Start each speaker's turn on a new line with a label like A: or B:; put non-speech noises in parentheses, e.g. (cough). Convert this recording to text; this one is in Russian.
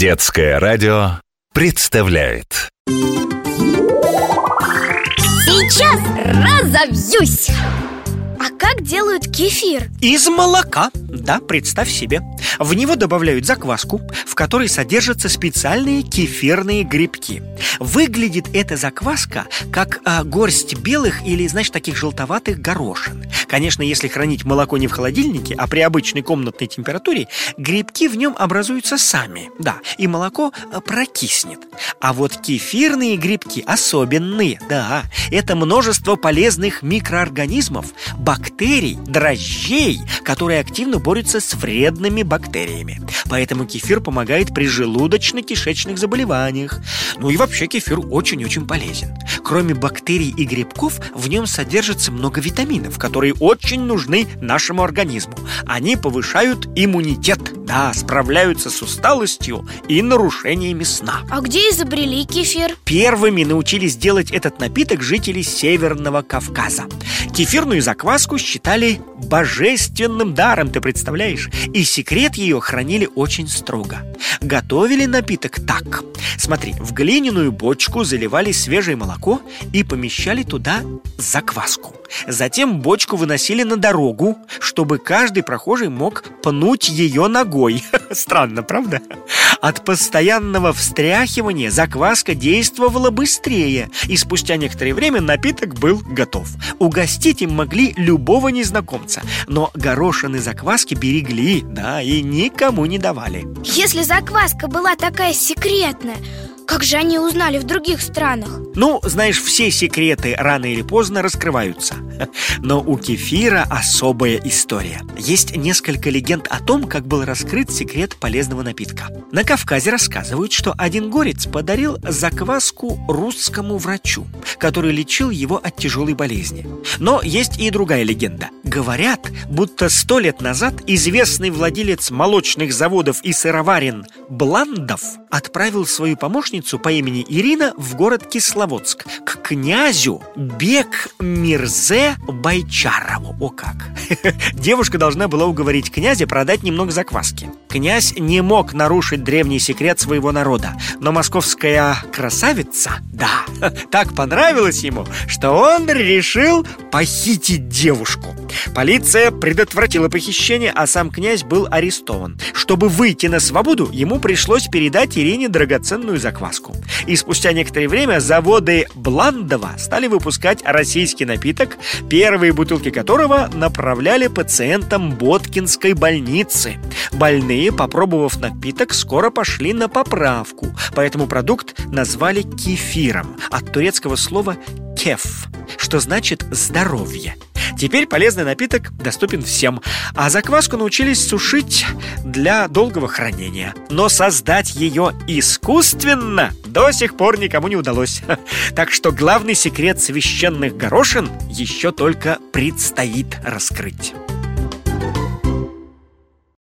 A: Детское радио представляет
B: Сейчас разобьюсь! А как делают кефир?
C: Из молока, да, представь себе. В него добавляют закваску, в которой содержатся специальные кефирные грибки. Выглядит эта закваска как а, горсть белых или, знаешь, таких желтоватых горошин. Конечно, если хранить молоко не в холодильнике, а при обычной комнатной температуре Грибки в нем образуются сами, да, и молоко а, прокиснет. А вот кефирные грибки особенные, да Это множество полезных микроорганизмов, бактерий, дрожжей, которые активно борются с вредными бактериями. Поэтому кефир помогает при желудочно-кишечных заболеваниях. Ну и вообще кефир очень-очень полезен. Кроме бактерий и грибков, в нем содержится много витаминов, которые очень нужны нашему организму. Они повышают иммунитет, да, справляются с усталостью и нарушениями сна.
B: А где изобрели кефир?
C: Первыми научились делать этот напиток жители Северного Кавказа. Кефирную закваску считали божественным даром, ты представляешь? И секрет ее хранили очень строго. Готовили напиток так. Смотри, в глиняную бочку заливали свежее молоко и помещали туда закваску. Затем бочку выносили на дорогу, чтобы каждый прохожий мог пнуть ее ногой. (laughs) Странно, правда? От постоянного встряхивания закваска действовала быстрее, и спустя некоторое время напиток был готов. Угостить им могли любого незнакомца, но горошины закваски берегли, да, и никому не давали.
B: Если закваска была такая секретная, как же они узнали в других странах?
C: Ну, знаешь, все секреты рано или поздно раскрываются. (laughs) Но у кефира особая история. Есть несколько легенд о том, как был раскрыт секрет полезного напитка. На Кавказе рассказывают, что один горец подарил закваску русскому врачу Который лечил его от тяжелой болезни. Но есть и другая легенда. Говорят, будто сто лет назад известный владелец молочных заводов и сыроварен Бландов отправил свою помощницу по имени Ирина в город Кисловодск к князю Бек Мирзе Байчарову. О как! (laughs) Девушка должна была уговорить князя продать немного закваски. Князь не мог нарушить древний секрет своего народа, но московская красавица, да, (laughs) так понравилась ему, что он решил похитить девушку. Полиция предотвратила похищение, а сам князь был арестован. Чтобы выйти на свободу, ему пришлось передать Ирине драгоценную закваску. И спустя некоторое время заводы Бландова стали выпускать российский напиток, первые бутылки которого направляли пациентам Боткинской больницы. Больные, попробовав напиток, скоро пошли на поправку, поэтому продукт назвали кефиром от турецкого слова «кеф», что значит «здоровье». Теперь полезный напиток доступен всем, а закваску научились сушить для долгого хранения. Но создать ее искусственно до сих пор никому не удалось. (laughs) Так что главный секрет священных горошин еще только предстоит раскрыть.